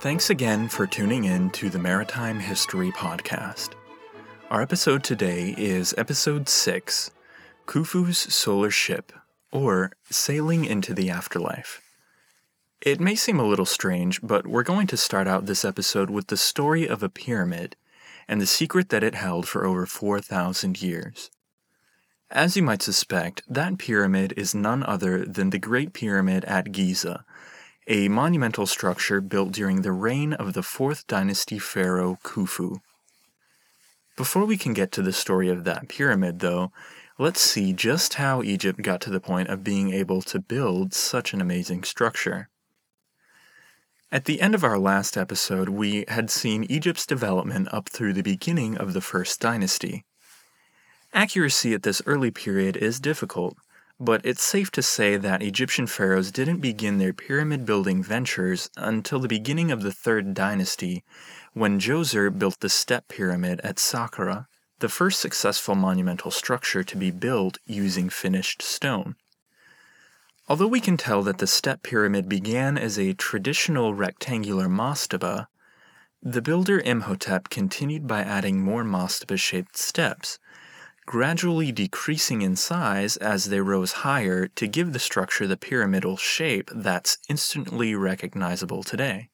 Thanks again for tuning in to the Maritime History Podcast. Our episode today is episode 6 Khufu's Solar Ship, or Sailing into the Afterlife. It may seem a little strange, but we're going to start out this episode with the story of a pyramid and the secret that it held for over 4,000 years. As you might suspect, that pyramid is none other than the Great Pyramid at Giza, a monumental structure built during the reign of the 4th dynasty pharaoh Khufu. Before we can get to the story of that pyramid, though, let's see just how Egypt got to the point of being able to build such an amazing structure. At the end of our last episode, we had seen Egypt's development up through the beginning of the First Dynasty. Accuracy at this early period is difficult, but it's safe to say that Egyptian pharaohs didn't begin their pyramid building ventures until the beginning of the Third Dynasty, when Djoser built the Step Pyramid at Saqqara, the first successful monumental structure to be built using finished stone. Although we can tell that the step pyramid began as a traditional rectangular mastaba, the builder Imhotep continued by adding more mastaba shaped steps, gradually decreasing in size as they rose higher to give the structure the pyramidal shape that's instantly recognizable today.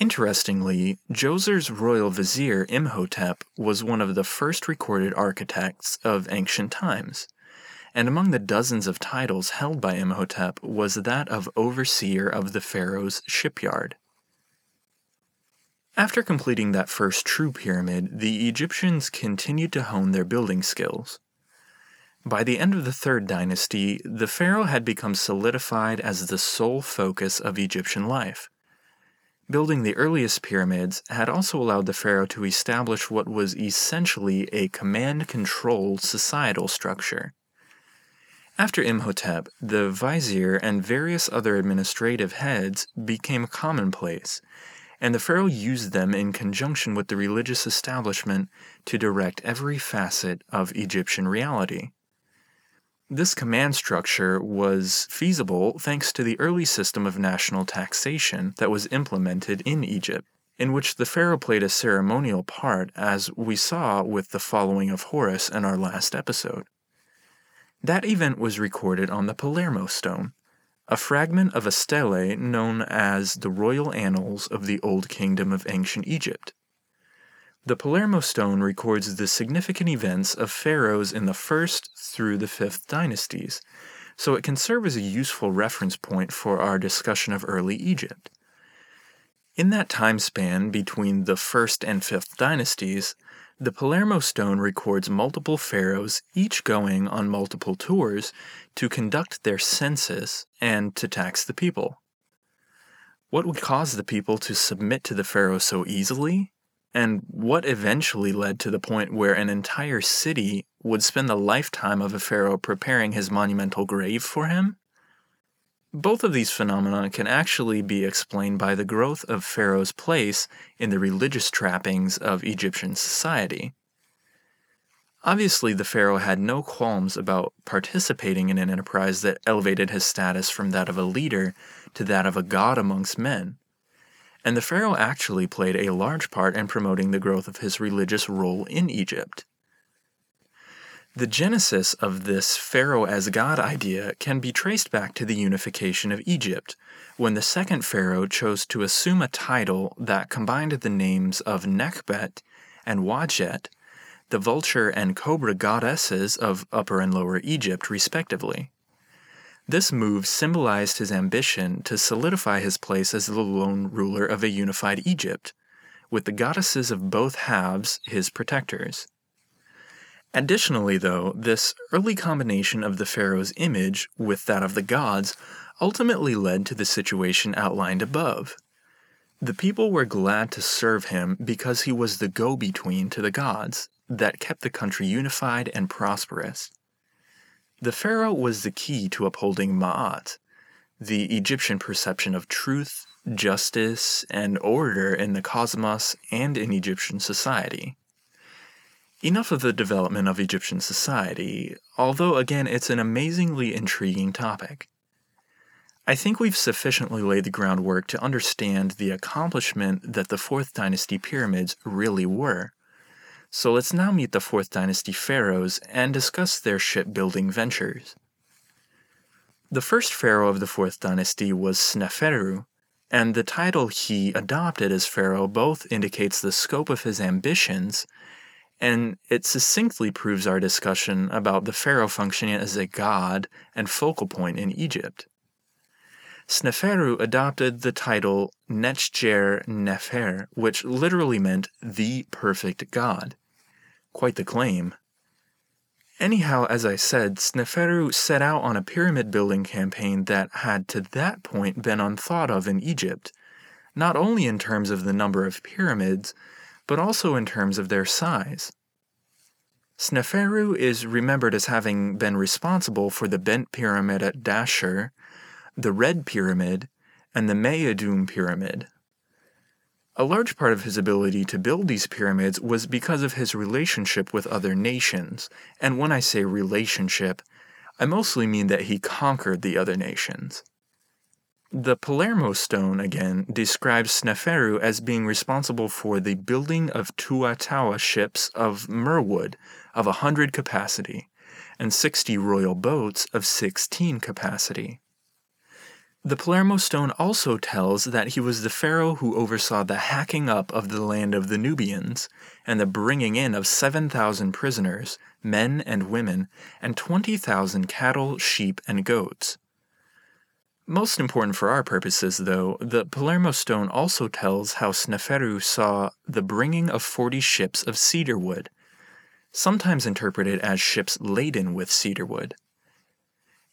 Interestingly, Djoser's royal vizier Imhotep was one of the first recorded architects of ancient times and among the dozens of titles held by Imhotep was that of overseer of the pharaoh's shipyard. After completing that first true pyramid, the Egyptians continued to hone their building skills. By the end of the Third Dynasty, the pharaoh had become solidified as the sole focus of Egyptian life. Building the earliest pyramids had also allowed the pharaoh to establish what was essentially a command control societal structure. After Imhotep, the vizier and various other administrative heads became commonplace, and the pharaoh used them in conjunction with the religious establishment to direct every facet of Egyptian reality. This command structure was feasible thanks to the early system of national taxation that was implemented in Egypt, in which the pharaoh played a ceremonial part, as we saw with the following of Horus in our last episode. That event was recorded on the Palermo stone, a fragment of a stele known as the Royal Annals of the Old Kingdom of Ancient Egypt. The Palermo stone records the significant events of pharaohs in the first through the fifth dynasties, so it can serve as a useful reference point for our discussion of early Egypt. In that time span between the first and fifth dynasties, the Palermo stone records multiple pharaohs, each going on multiple tours to conduct their census and to tax the people. What would cause the people to submit to the pharaoh so easily? And what eventually led to the point where an entire city would spend the lifetime of a pharaoh preparing his monumental grave for him? Both of these phenomena can actually be explained by the growth of Pharaoh's place in the religious trappings of Egyptian society. Obviously, the Pharaoh had no qualms about participating in an enterprise that elevated his status from that of a leader to that of a god amongst men. And the Pharaoh actually played a large part in promoting the growth of his religious role in Egypt. The genesis of this Pharaoh as God idea can be traced back to the unification of Egypt, when the second Pharaoh chose to assume a title that combined the names of Nekhbet and Wadjet, the vulture and cobra goddesses of Upper and Lower Egypt, respectively. This move symbolized his ambition to solidify his place as the lone ruler of a unified Egypt, with the goddesses of both halves his protectors. Additionally, though, this early combination of the pharaoh's image with that of the gods ultimately led to the situation outlined above. The people were glad to serve him because he was the go between to the gods that kept the country unified and prosperous. The pharaoh was the key to upholding Ma'at, the Egyptian perception of truth, justice, and order in the cosmos and in Egyptian society. Enough of the development of Egyptian society, although again it's an amazingly intriguing topic. I think we've sufficiently laid the groundwork to understand the accomplishment that the 4th dynasty pyramids really were. So let's now meet the 4th dynasty pharaohs and discuss their shipbuilding ventures. The first pharaoh of the 4th dynasty was Sneferu, and the title he adopted as pharaoh both indicates the scope of his ambitions and it succinctly proves our discussion about the pharaoh functioning as a god and focal point in Egypt. Sneferu adopted the title Nechtjer Nefer, which literally meant the perfect god. Quite the claim. Anyhow, as I said, Sneferu set out on a pyramid building campaign that had to that point been unthought of in Egypt, not only in terms of the number of pyramids, but also in terms of their size. Sneferu is remembered as having been responsible for the bent pyramid at Dashur, the Red Pyramid, and the Meyadum Pyramid. A large part of his ability to build these pyramids was because of his relationship with other nations. And when I say relationship, I mostly mean that he conquered the other nations. The Palermo stone, again, describes Sneferu as being responsible for the building of Tuataua ships of Merwood of a 100 capacity and 60 royal boats of 16 capacity. The Palermo stone also tells that he was the pharaoh who oversaw the hacking up of the land of the Nubians and the bringing in of 7,000 prisoners, men and women, and 20,000 cattle, sheep, and goats. Most important for our purposes, though, the Palermo stone also tells how Sneferu saw the bringing of 40 ships of cedar wood, sometimes interpreted as ships laden with cedar wood.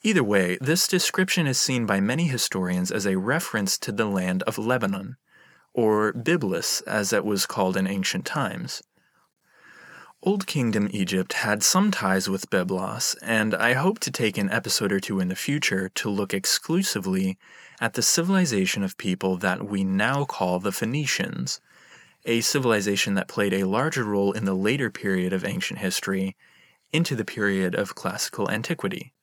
Either way, this description is seen by many historians as a reference to the land of Lebanon, or Byblos as it was called in ancient times. Old Kingdom Egypt had some ties with Byblos, and I hope to take an episode or two in the future to look exclusively at the civilization of people that we now call the Phoenicians, a civilization that played a larger role in the later period of ancient history into the period of classical antiquity.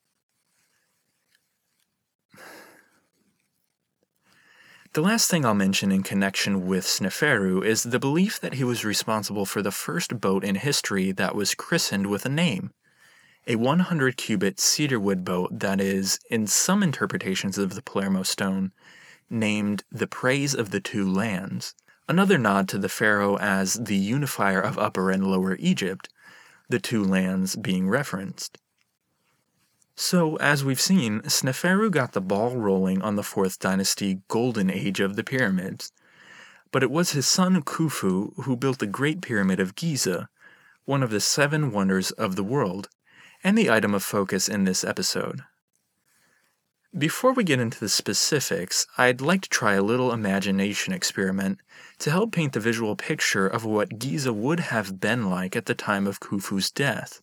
The last thing I'll mention in connection with Sneferu is the belief that he was responsible for the first boat in history that was christened with a name. A 100 cubit cedarwood boat that is, in some interpretations of the Palermo stone, named the Praise of the Two Lands, another nod to the pharaoh as the unifier of Upper and Lower Egypt, the two lands being referenced. So, as we've seen, Sneferu got the ball rolling on the 4th dynasty golden age of the pyramids. But it was his son Khufu who built the Great Pyramid of Giza, one of the seven wonders of the world, and the item of focus in this episode. Before we get into the specifics, I'd like to try a little imagination experiment to help paint the visual picture of what Giza would have been like at the time of Khufu's death.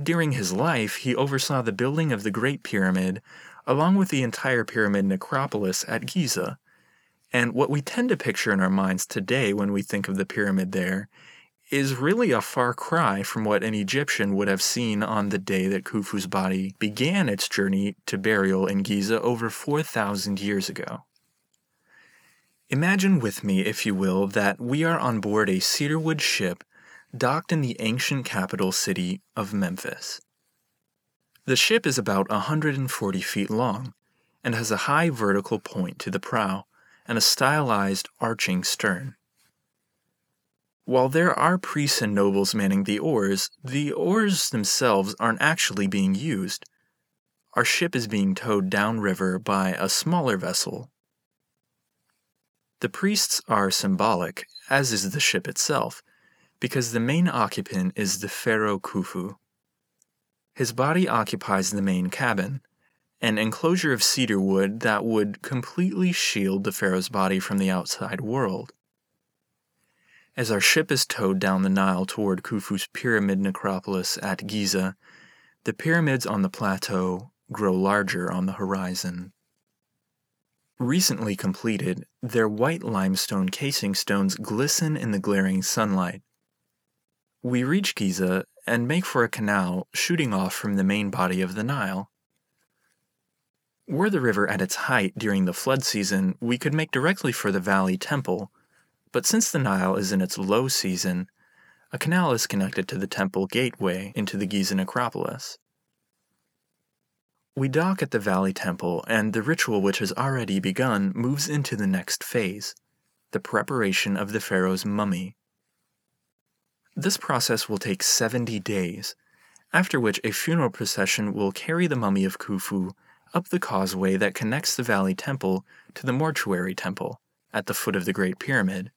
During his life, he oversaw the building of the Great Pyramid, along with the entire pyramid necropolis at Giza. And what we tend to picture in our minds today when we think of the pyramid there is really a far cry from what an Egyptian would have seen on the day that Khufu's body began its journey to burial in Giza over 4,000 years ago. Imagine with me, if you will, that we are on board a cedarwood ship docked in the ancient capital city of Memphis. The ship is about 140 feet long and has a high vertical point to the prow and a stylized arching stern. While there are priests and nobles manning the oars, the oars themselves aren't actually being used. Our ship is being towed downriver by a smaller vessel. The priests are symbolic, as is the ship itself, because the main occupant is the pharaoh Khufu. His body occupies the main cabin, an enclosure of cedar wood that would completely shield the pharaoh's body from the outside world. As our ship is towed down the Nile toward Khufu's pyramid necropolis at Giza, the pyramids on the plateau grow larger on the horizon. Recently completed, their white limestone casing stones glisten in the glaring sunlight, we reach Giza and make for a canal shooting off from the main body of the Nile. Were the river at its height during the flood season, we could make directly for the Valley Temple, but since the Nile is in its low season, a canal is connected to the temple gateway into the Gizeh necropolis. We dock at the Valley Temple, and the ritual which has already begun moves into the next phase the preparation of the pharaoh's mummy. This process will take 70 days, after which a funeral procession will carry the mummy of Khufu up the causeway that connects the Valley Temple to the Mortuary Temple at the foot of the Great Pyramid.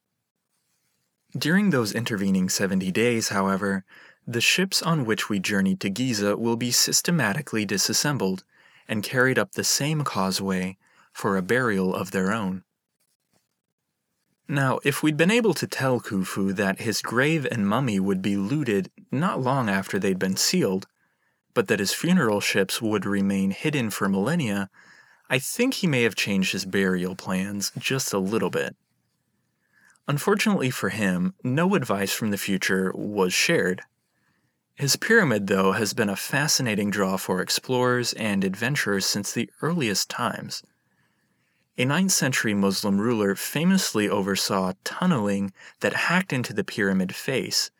During those intervening 70 days, however, the ships on which we journeyed to Giza will be systematically disassembled and carried up the same causeway for a burial of their own. Now, if we'd been able to tell Khufu that his grave and mummy would be looted not long after they'd been sealed, but that his funeral ships would remain hidden for millennia, I think he may have changed his burial plans just a little bit. Unfortunately for him, no advice from the future was shared. His pyramid, though, has been a fascinating draw for explorers and adventurers since the earliest times. A 9th century Muslim ruler famously oversaw tunneling that hacked into the pyramid face,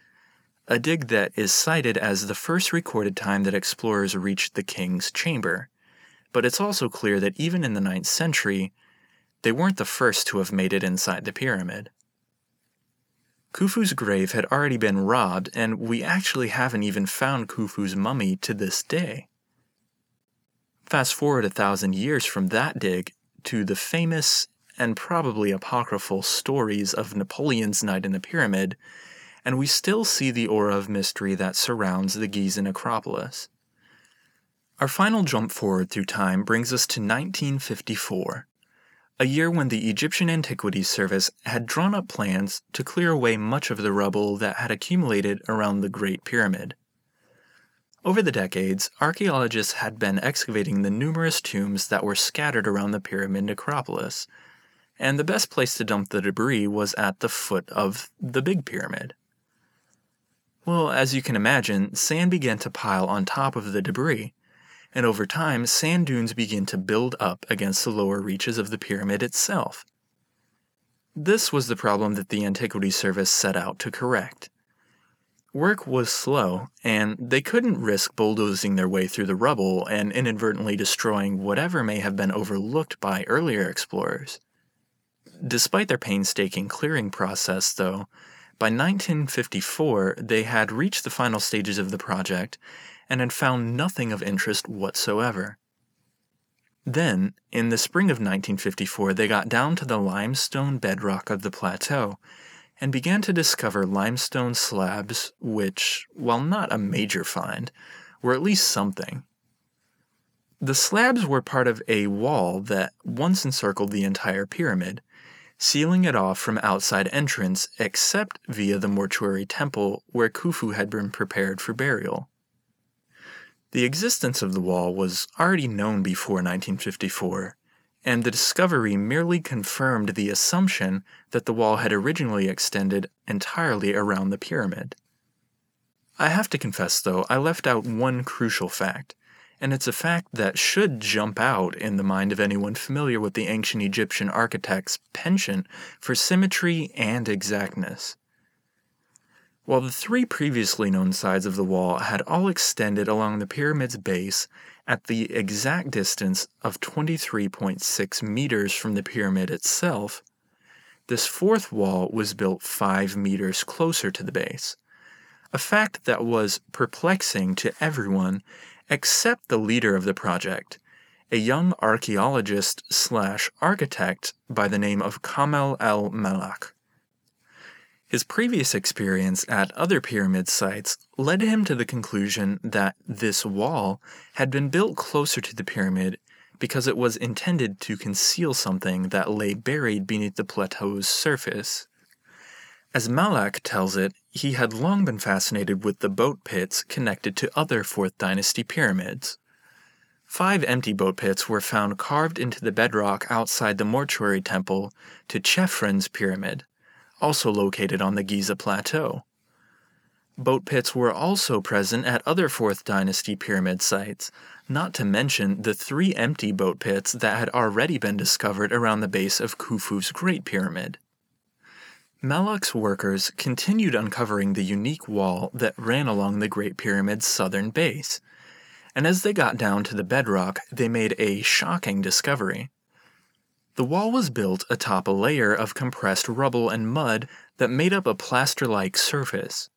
a dig that is cited as the first recorded time that explorers reached the king's chamber. But it's also clear that even in the 9th century, they weren't the first to have made it inside the pyramid. Khufu's grave had already been robbed, and we actually haven't even found Khufu's mummy to this day. Fast forward a thousand years from that dig, to the famous and probably apocryphal stories of Napoleon's night in the pyramid, and we still see the aura of mystery that surrounds the Gizeh necropolis. Our final jump forward through time brings us to 1954, a year when the Egyptian Antiquities Service had drawn up plans to clear away much of the rubble that had accumulated around the Great Pyramid. Over the decades, archaeologists had been excavating the numerous tombs that were scattered around the pyramid necropolis, and the best place to dump the debris was at the foot of the Big Pyramid. Well, as you can imagine, sand began to pile on top of the debris, and over time, sand dunes began to build up against the lower reaches of the pyramid itself. This was the problem that the Antiquities Service set out to correct. Work was slow, and they couldn't risk bulldozing their way through the rubble and inadvertently destroying whatever may have been overlooked by earlier explorers. Despite their painstaking clearing process, though, by 1954 they had reached the final stages of the project and had found nothing of interest whatsoever. Then, in the spring of 1954, they got down to the limestone bedrock of the plateau and began to discover limestone slabs, which, while not a major find, were at least something. The slabs were part of a wall that once encircled the entire pyramid, sealing it off from outside entrance except via the mortuary temple where Khufu had been prepared for burial. The existence of the wall was already known before 1954, and the discovery merely confirmed the assumption that the wall had originally extended entirely around the pyramid. I have to confess, though, I left out one crucial fact, and it's a fact that should jump out in the mind of anyone familiar with the ancient Egyptian architect's penchant for symmetry and exactness. While the three previously known sides of the wall had all extended along the pyramid's base at the exact distance of 23.6 meters from the pyramid itself, this fourth wall was built 5 meters closer to the base, a fact that was perplexing to everyone except the leader of the project, a young archaeologist slash architect by the name of Kamel el Malak. His previous experience at other pyramid sites led him to the conclusion that this wall had been built closer to the pyramid because it was intended to conceal something that lay buried beneath the plateau's surface. As Malak tells it, he had long been fascinated with the boat pits connected to other 4th Dynasty pyramids. Five empty boat pits were found carved into the bedrock outside the mortuary temple to Chephren's pyramid also located on the Giza Plateau. Boat pits were also present at other 4th Dynasty pyramid sites, not to mention the three empty boat pits that had already been discovered around the base of Khufu's Great Pyramid. Melek's workers continued uncovering the unique wall that ran along the Great Pyramid's southern base, and as they got down to the bedrock, they made a shocking discovery. The wall was built atop a layer of compressed rubble and mud that made up a plaster like surface.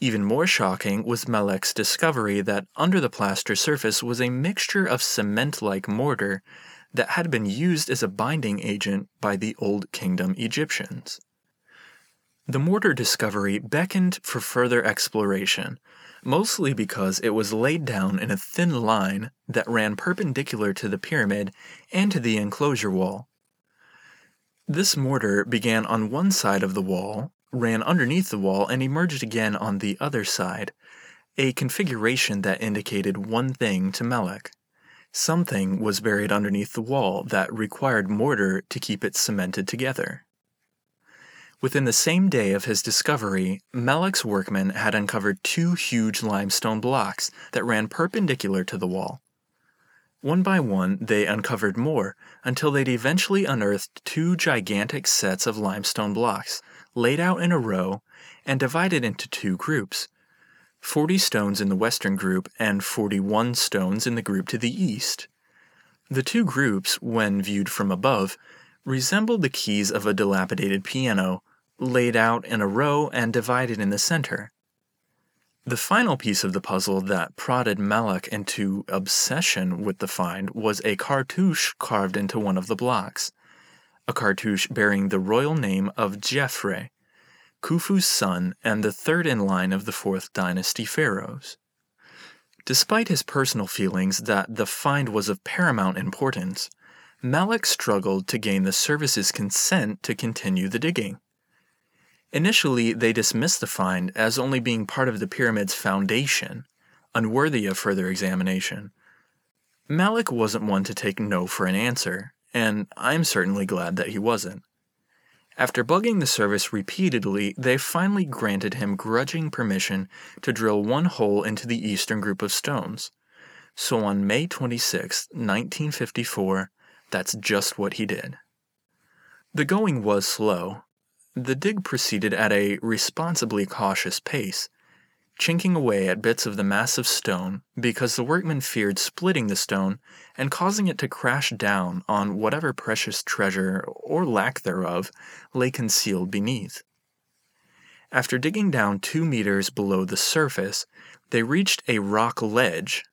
Even more shocking was Melek's discovery that under the plaster surface was a mixture of cement like mortar that had been used as a binding agent by the Old Kingdom Egyptians. The mortar discovery beckoned for further exploration, mostly because it was laid down in a thin line that ran perpendicular to the pyramid and to the enclosure wall. This mortar began on one side of the wall ran underneath the wall and emerged again on the other side, a configuration that indicated one thing to Melek. Something was buried underneath the wall that required mortar to keep it cemented together. Within the same day of his discovery, Melek's workmen had uncovered two huge limestone blocks that ran perpendicular to the wall. One by one, they uncovered more until they'd eventually unearthed two gigantic sets of limestone blocks laid out in a row and divided into two groups 40 stones in the western group and 41 stones in the group to the east. The two groups, when viewed from above, resembled the keys of a dilapidated piano, laid out in a row and divided in the center. The final piece of the puzzle that prodded Melek into obsession with the find was a cartouche carved into one of the blocks a cartouche bearing the royal name of Djedefre, Khufu's son and the third in line of the fourth dynasty pharaohs. Despite his personal feelings that the find was of paramount importance, Melek struggled to gain the service's consent to continue the digging. Initially, they dismissed the find as only being part of the pyramid's foundation, unworthy of further examination. Melek wasn't one to take no for an answer, and I'm certainly glad that he wasn't. After bugging the service repeatedly, they finally granted him grudging permission to drill one hole into the eastern group of stones. So on May 26, 1954, that's just what he did. The going was slow. The dig proceeded at a responsibly cautious pace, chinking away at bits of the massive stone because the workmen feared splitting the stone and causing it to crash down on whatever precious treasure, or lack thereof, lay concealed beneath. After digging down two meters below the surface, they reached a rock ledge.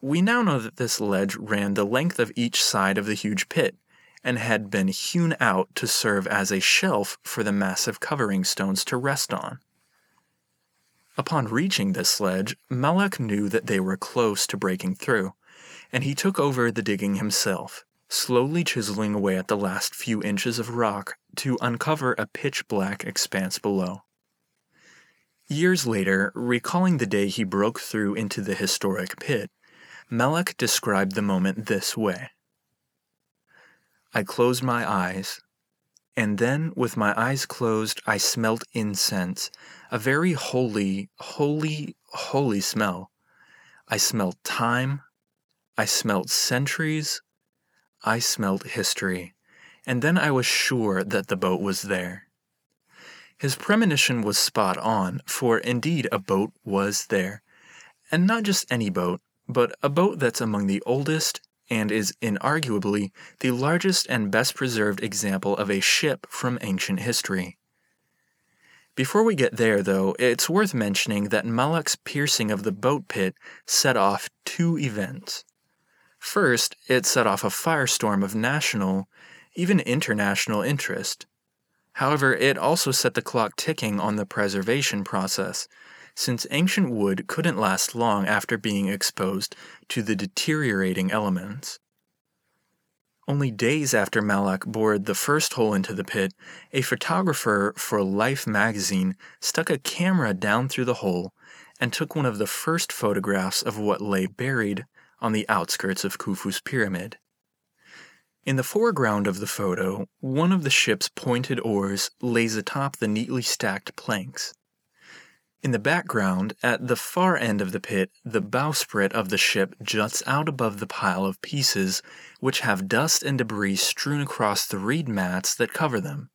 We now know that this ledge ran the length of each side of the huge pit and had been hewn out to serve as a shelf for the massive covering stones to rest on. Upon reaching this sledge, Melek knew that they were close to breaking through, and he took over the digging himself, slowly chiseling away at the last few inches of rock to uncover a pitch black expanse below. Years later, recalling the day he broke through into the historic pit, Melek described the moment this way I closed my eyes and then, with my eyes closed, I smelt incense, a very holy, holy, holy smell. I smelt time. I smelt centuries. I smelt history. And then I was sure that the boat was there. His premonition was spot on, for indeed a boat was there. And not just any boat, but a boat that's among the oldest and is inarguably the largest and best preserved example of a ship from ancient history. Before we get there, though, it's worth mentioning that Melek's piercing of the boat pit set off two events. First, it set off a firestorm of national, even international interest. However, it also set the clock ticking on the preservation process, since ancient wood couldn't last long after being exposed to the deteriorating elements. Only days after Melek bored the first hole into the pit, a photographer for Life magazine stuck a camera down through the hole and took one of the first photographs of what lay buried on the outskirts of Khufu's pyramid. In the foreground of the photo, one of the ship's pointed oars lays atop the neatly stacked planks. In the background, at the far end of the pit, the bowsprit of the ship juts out above the pile of pieces which have dust and debris strewn across the reed mats that cover them.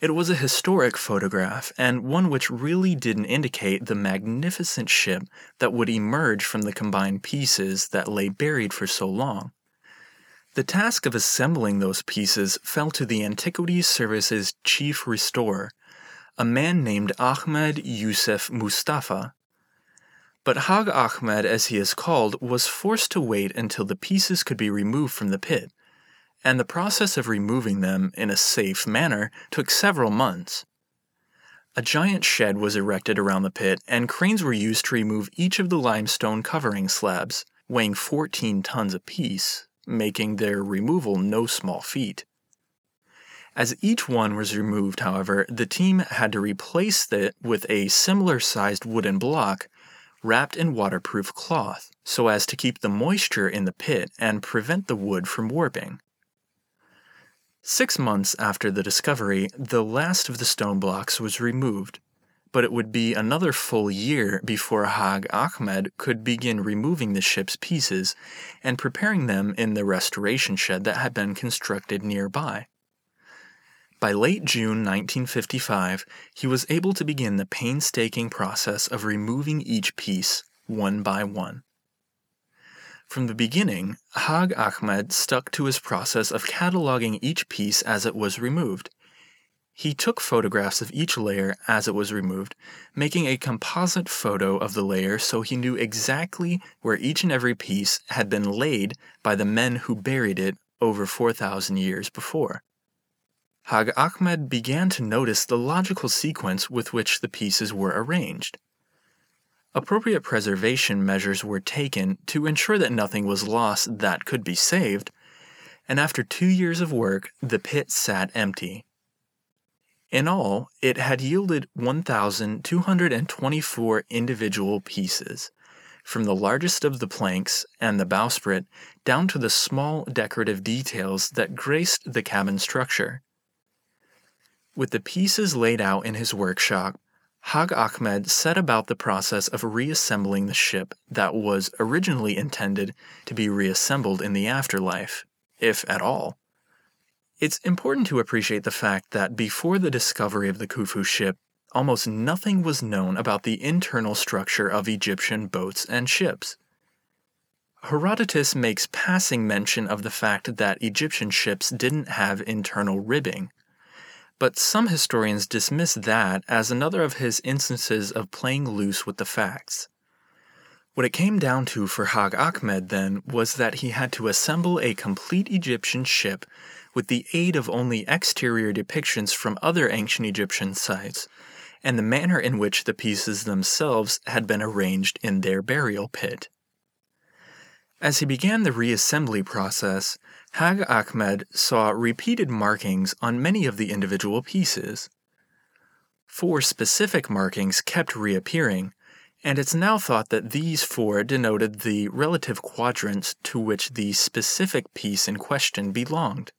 It was a historic photograph, and one which really didn't indicate the magnificent ship that would emerge from the combined pieces that lay buried for so long. The task of assembling those pieces fell to the Antiquities Service's chief restorer, a man named Ahmed Yusuf Mustafa. But Hag Ahmed, as he is called, was forced to wait until the pieces could be removed from the pit, and the process of removing them in a safe manner took several months. A giant shed was erected around the pit, and cranes were used to remove each of the limestone covering slabs, weighing 14 tons apiece, making their removal no small feat. As each one was removed, however, the team had to replace it with a similar sized wooden block wrapped in waterproof cloth so as to keep the moisture in the pit and prevent the wood from warping. Six months after the discovery, the last of the stone blocks was removed, but it would be another full year before Hag Ahmed could begin removing the ship's pieces and preparing them in the restoration shed that had been constructed nearby. By late June 1955, he was able to begin the painstaking process of removing each piece one by one. From the beginning, Hag Ahmed stuck to his process of cataloging each piece as it was removed. He took photographs of each layer as it was removed, making a composite photo of the layer so he knew exactly where each and every piece had been laid by the men who buried it over 4,000 years before. Hag Ahmed began to notice the logical sequence with which the pieces were arranged. Appropriate preservation measures were taken to ensure that nothing was lost that could be saved, and after two years of work, the pit sat empty. In all, it had yielded 1,224 individual pieces, from the largest of the planks and the bowsprit down to the small decorative details that graced the cabin structure. With the pieces laid out in his workshop, Hag Ahmed set about the process of reassembling the ship that was originally intended to be reassembled in the afterlife, if at all. It's important to appreciate the fact that before the discovery of the Khufu ship, almost nothing was known about the internal structure of Egyptian boats and ships. Herodotus makes passing mention of the fact that Egyptian ships didn't have internal ribbing, but some historians dismiss that as another of his instances of playing loose with the facts. What it came down to for Hag Ahmed then was that he had to assemble a complete Egyptian ship with the aid of only exterior depictions from other ancient Egyptian sites, and the manner in which the pieces themselves had been arranged in their burial pit. As he began the reassembly process, Hag Ahmed saw repeated markings on many of the individual pieces. Four specific markings kept reappearing, and it's now thought that these four denoted the relative quadrants to which the specific piece in question belonged.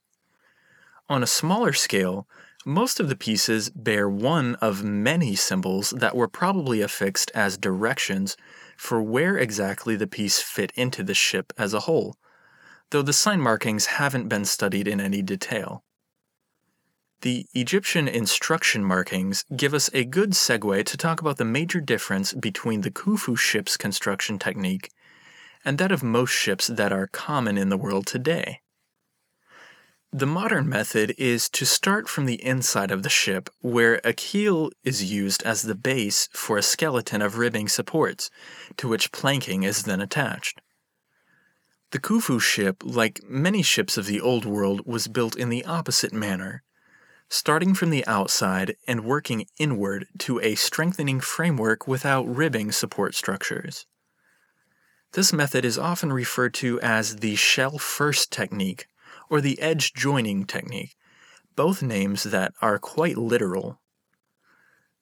On a smaller scale, most of the pieces bear one of many symbols that were probably affixed as directions for where exactly the piece fit into the ship as a whole, though the sign markings haven't been studied in any detail. The Egyptian instruction markings give us a good segue to talk about the major difference between the Khufu ship's construction technique and that of most ships that are common in the world today. The modern method is to start from the inside of the ship, where a keel is used as the base for a skeleton of ribbing supports, to which planking is then attached. The Khufu ship, like many ships of the Old World, was built in the opposite manner, starting from the outside and working inward to a strengthening framework without ribbing support structures. This method is often referred to as the shell first technique or the edge joining technique, both names that are quite literal.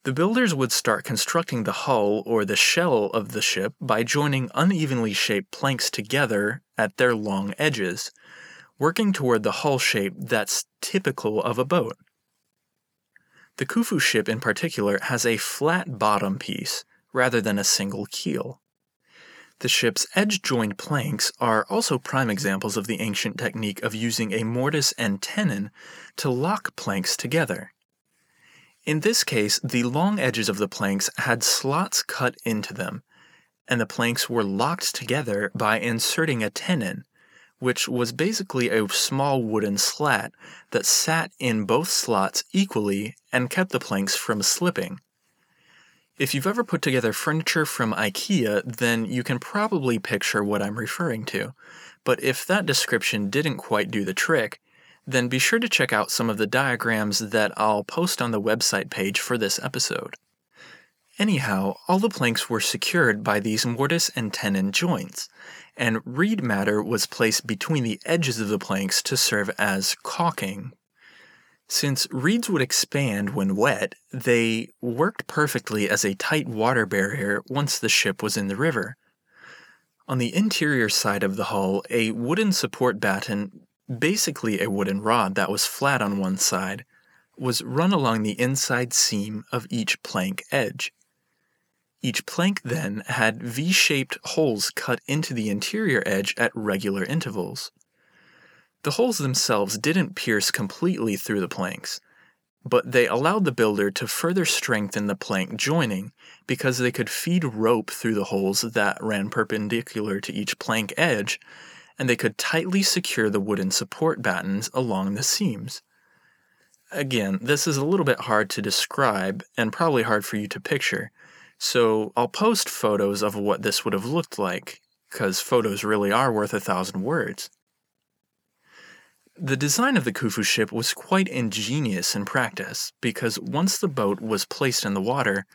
The builders would start constructing the hull or the shell of the ship by joining unevenly shaped planks together at their long edges, working toward the hull shape that's typical of a boat. The Khufu ship in particular has a flat bottom piece rather than a single keel. The ship's edge joined planks are also prime examples of the ancient technique of using a mortise and tenon to lock planks together. In this case, the long edges of the planks had slots cut into them, and the planks were locked together by inserting a tenon, which was basically a small wooden slat that sat in both slots equally and kept the planks from slipping. If you've ever put together furniture from IKEA, then you can probably picture what I'm referring to. But if that description didn't quite do the trick, then be sure to check out some of the diagrams that I'll post on the website page for this episode. Anyhow, all the planks were secured by these mortise and tenon joints, and reed matter was placed between the edges of the planks to serve as caulking. Since reeds would expand when wet, they worked perfectly as a tight water barrier once the ship was in the river. On the interior side of the hull, a wooden support batten, basically a wooden rod that was flat on one side, was run along the inside seam of each plank edge. Each plank then had V shaped holes cut into the interior edge at regular intervals. The holes themselves didn't pierce completely through the planks, but they allowed the builder to further strengthen the plank joining because they could feed rope through the holes that ran perpendicular to each plank edge, and they could tightly secure the wooden support battens along the seams. Again, this is a little bit hard to describe and probably hard for you to picture, so I'll post photos of what this would have looked like, because photos really are worth a thousand words. The design of the Khufu ship was quite ingenious in practice, because once the boat was placed in the water,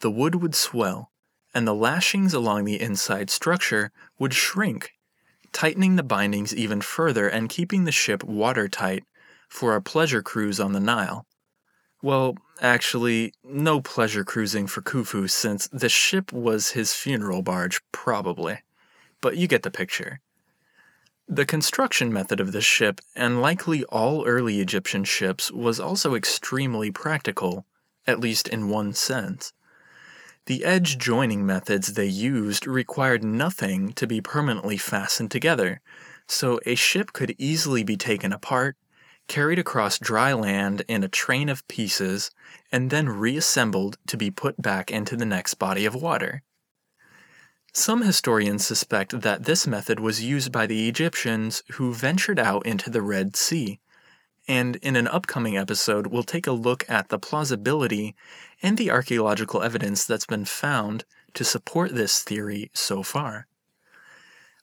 the wood would swell, and the lashings along the inside structure would shrink, tightening the bindings even further and keeping the ship watertight for a pleasure cruise on the Nile. Well, actually, no pleasure cruising for Khufu since the ship was his funeral barge, probably. But you get the picture. The construction method of this ship, and likely all early Egyptian ships, was also extremely practical, at least in one sense. The edge joining methods they used required nothing to be permanently fastened together, so a ship could easily be taken apart, carried across dry land in a train of pieces, and then reassembled to be put back into the next body of water. Some historians suspect that this method was used by the Egyptians who ventured out into the Red Sea, and in an upcoming episode, we'll take a look at the plausibility and the archaeological evidence that's been found to support this theory so far.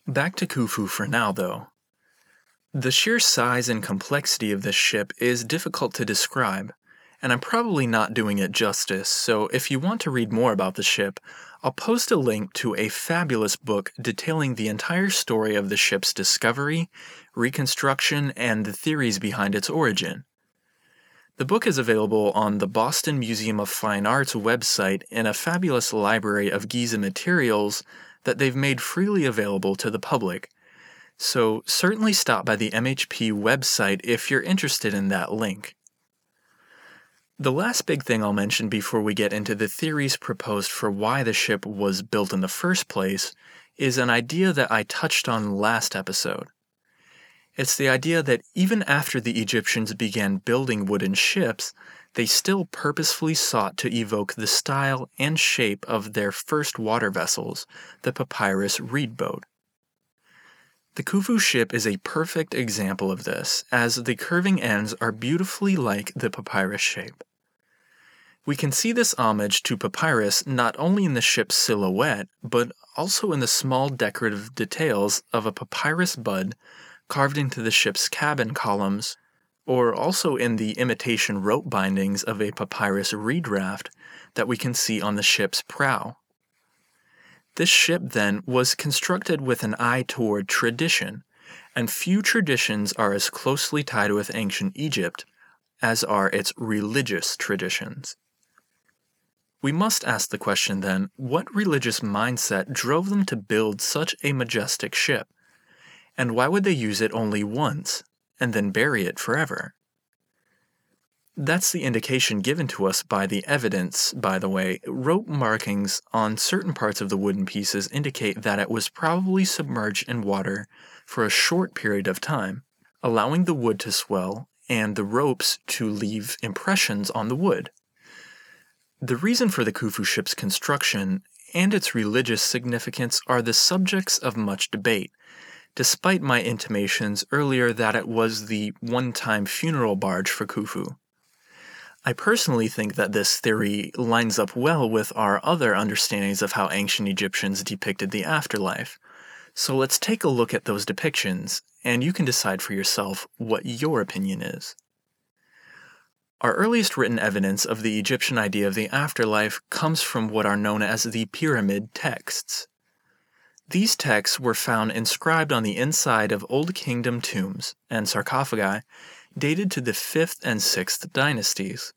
Back to Khufu for now, though. The sheer size and complexity of this ship is difficult to describe, and I'm probably not doing it justice, so if you want to read more about the ship, I'll post a link to a fabulous book detailing the entire story of the ship's discovery, reconstruction, and the theories behind its origin. The book is available on the Boston Museum of Fine Arts website in a fabulous library of Giza materials that they've made freely available to the public so certainly stop by the MHP website if you're interested in that link. The last big thing I'll mention before we get into the theories proposed for why the ship was built in the first place is an idea that I touched on last episode. It's the idea that even after the Egyptians began building wooden ships, they still purposefully sought to evoke the style and shape of their first water vessels, the papyrus reed boat. The Khufu ship is a perfect example of this, as the curving ends are beautifully like the papyrus shape. We can see this homage to papyrus not only in the ship's silhouette, but also in the small decorative details of a papyrus bud carved into the ship's cabin columns, or also in the imitation rope bindings of a papyrus reed raft that we can see on the ship's prow. This ship, then, was constructed with an eye toward tradition, and few traditions are as closely tied with ancient Egypt as are its religious traditions. We must ask the question then what religious mindset drove them to build such a majestic ship? And why would they use it only once and then bury it forever? That's the indication given to us by the evidence, by the way. Rope markings on certain parts of the wooden pieces indicate that it was probably submerged in water for a short period of time, allowing the wood to swell and the ropes to leave impressions on the wood. The reason for the Khufu ship's construction and its religious significance are the subjects of much debate, despite my intimations earlier that it was the one time funeral barge for Khufu. I personally think that this theory lines up well with our other understandings of how ancient Egyptians depicted the afterlife. So let's take a look at those depictions, and you can decide for yourself what your opinion is. Our earliest written evidence of the Egyptian idea of the afterlife comes from what are known as the Pyramid texts. These texts were found inscribed on the inside of Old Kingdom tombs and sarcophagi dated to the 5th and 6th dynasties.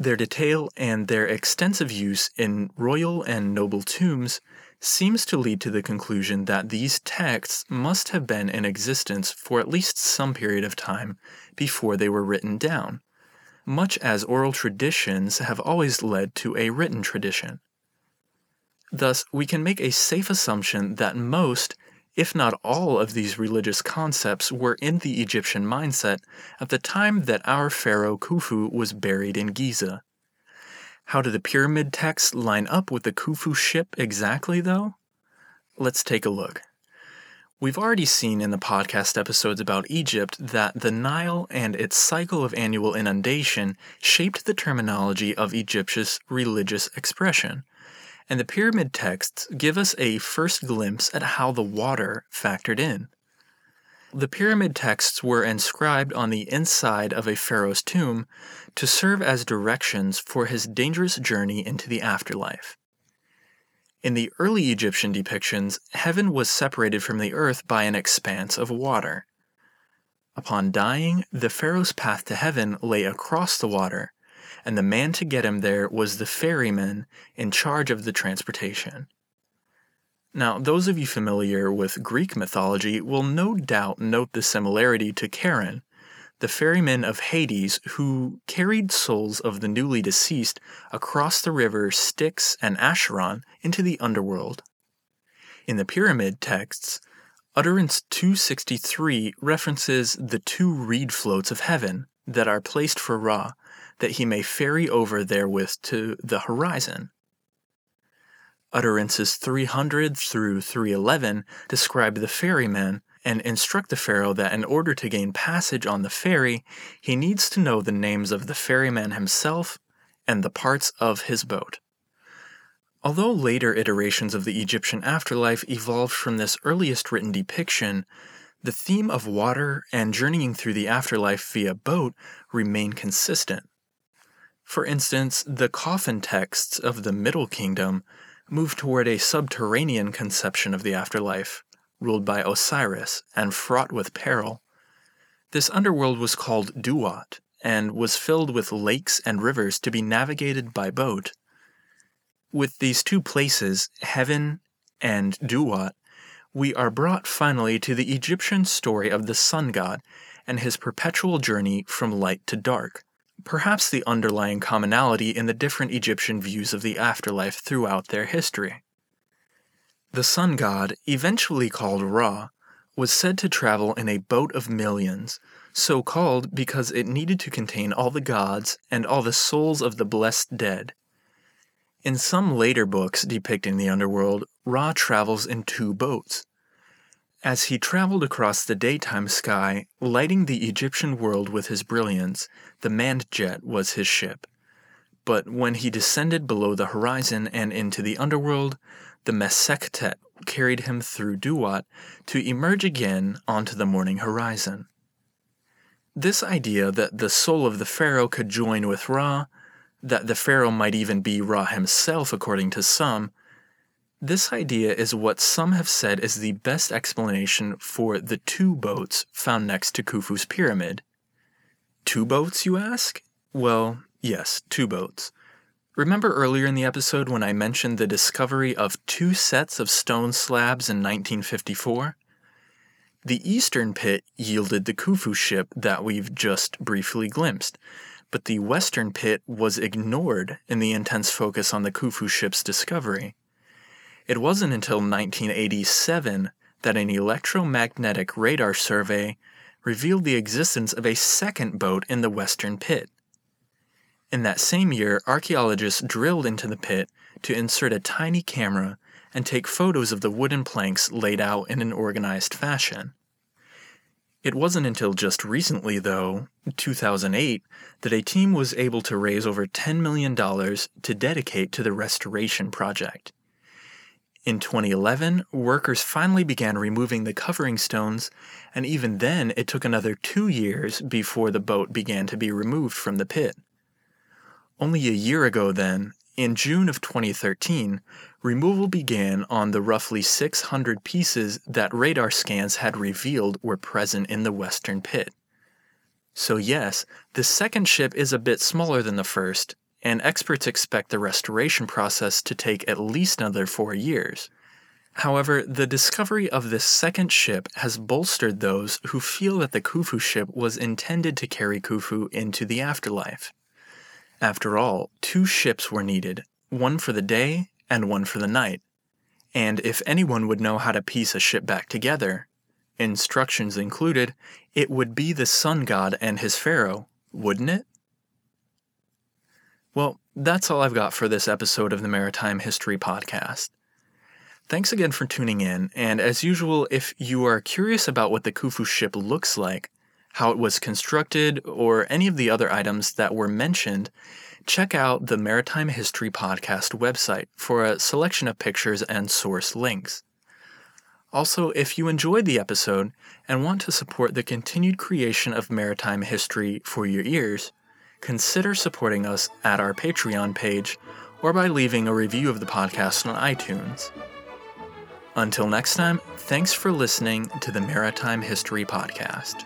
Their detail and their extensive use in royal and noble tombs seems to lead to the conclusion that these texts must have been in existence for at least some period of time before they were written down, much as oral traditions have always led to a written tradition. Thus, we can make a safe assumption that most, if not all, of these religious concepts were in the Egyptian mindset at the time that our pharaoh Khufu was buried in Giza. How do the pyramid texts line up with the Khufu ship exactly, though? Let's take a look. We've already seen in the podcast episodes about Egypt that the Nile and its cycle of annual inundation shaped the terminology of Egypt's religious expression and the pyramid texts give us a first glimpse at how the water factored in. The pyramid texts were inscribed on the inside of a pharaoh's tomb to serve as directions for his dangerous journey into the afterlife. In the early Egyptian depictions, heaven was separated from the earth by an expanse of water. Upon dying, the pharaoh's path to heaven lay across the water, and the man to get him there was the ferryman in charge of the transportation. Now, those of you familiar with Greek mythology will no doubt note the similarity to Charon, the ferryman of Hades who carried souls of the newly deceased across the river Styx and Acheron into the underworld. In the pyramid texts, Utterance 263 references the two reed floats of heaven that are placed for Ra that he may ferry over therewith to the horizon. Utterances 300 through 311 describe the ferryman and instruct the pharaoh that in order to gain passage on the ferry, he needs to know the names of the ferryman himself and the parts of his boat. Although later iterations of the Egyptian afterlife evolved from this earliest written depiction, the theme of water and journeying through the afterlife via boat remain consistent. For instance, the coffin texts of the Middle Kingdom move toward a subterranean conception of the afterlife, ruled by Osiris and fraught with peril. This underworld was called Duat and was filled with lakes and rivers to be navigated by boat. With these two places, heaven and Duat, we are brought finally to the Egyptian story of the sun god and his perpetual journey from light to dark perhaps the underlying commonality in the different Egyptian views of the afterlife throughout their history. The sun god, eventually called Ra, was said to travel in a boat of millions, so called because it needed to contain all the gods and all the souls of the blessed dead. In some later books depicting the underworld, Ra travels in two boats, as he traveled across the daytime sky, lighting the Egyptian world with his brilliance, the Mandjet was his ship. But when he descended below the horizon and into the underworld, the Mesektet carried him through Duat to emerge again onto the morning horizon. This idea that the soul of the pharaoh could join with Ra, that the pharaoh might even be Ra himself according to some, this idea is what some have said is the best explanation for the two boats found next to Khufu's pyramid. Two boats, you ask? Well, yes, two boats. Remember earlier in the episode when I mentioned the discovery of two sets of stone slabs in 1954? The eastern pit yielded the Khufu ship that we've just briefly glimpsed, but the western pit was ignored in the intense focus on the Khufu ship's discovery. It wasn't until 1987 that an electromagnetic radar survey revealed the existence of a second boat in the western pit. In that same year, archaeologists drilled into the pit to insert a tiny camera and take photos of the wooden planks laid out in an organized fashion. It wasn't until just recently, though, 2008, that a team was able to raise over $10 million to dedicate to the restoration project. In 2011, workers finally began removing the covering stones, and even then it took another two years before the boat began to be removed from the pit. Only a year ago, then, in June of 2013, removal began on the roughly 600 pieces that radar scans had revealed were present in the western pit. So, yes, the second ship is a bit smaller than the first, and experts expect the restoration process to take at least another four years. However, the discovery of this second ship has bolstered those who feel that the Khufu ship was intended to carry Khufu into the afterlife. After all, two ships were needed, one for the day and one for the night. And if anyone would know how to piece a ship back together, instructions included, it would be the sun god and his pharaoh, wouldn't it? Well, that's all I've got for this episode of the Maritime History Podcast. Thanks again for tuning in, and as usual, if you are curious about what the Khufu ship looks like, how it was constructed, or any of the other items that were mentioned, check out the Maritime History Podcast website for a selection of pictures and source links. Also, if you enjoyed the episode and want to support the continued creation of maritime history for your ears, consider supporting us at our Patreon page or by leaving a review of the podcast on iTunes. Until next time, thanks for listening to the Maritime History Podcast.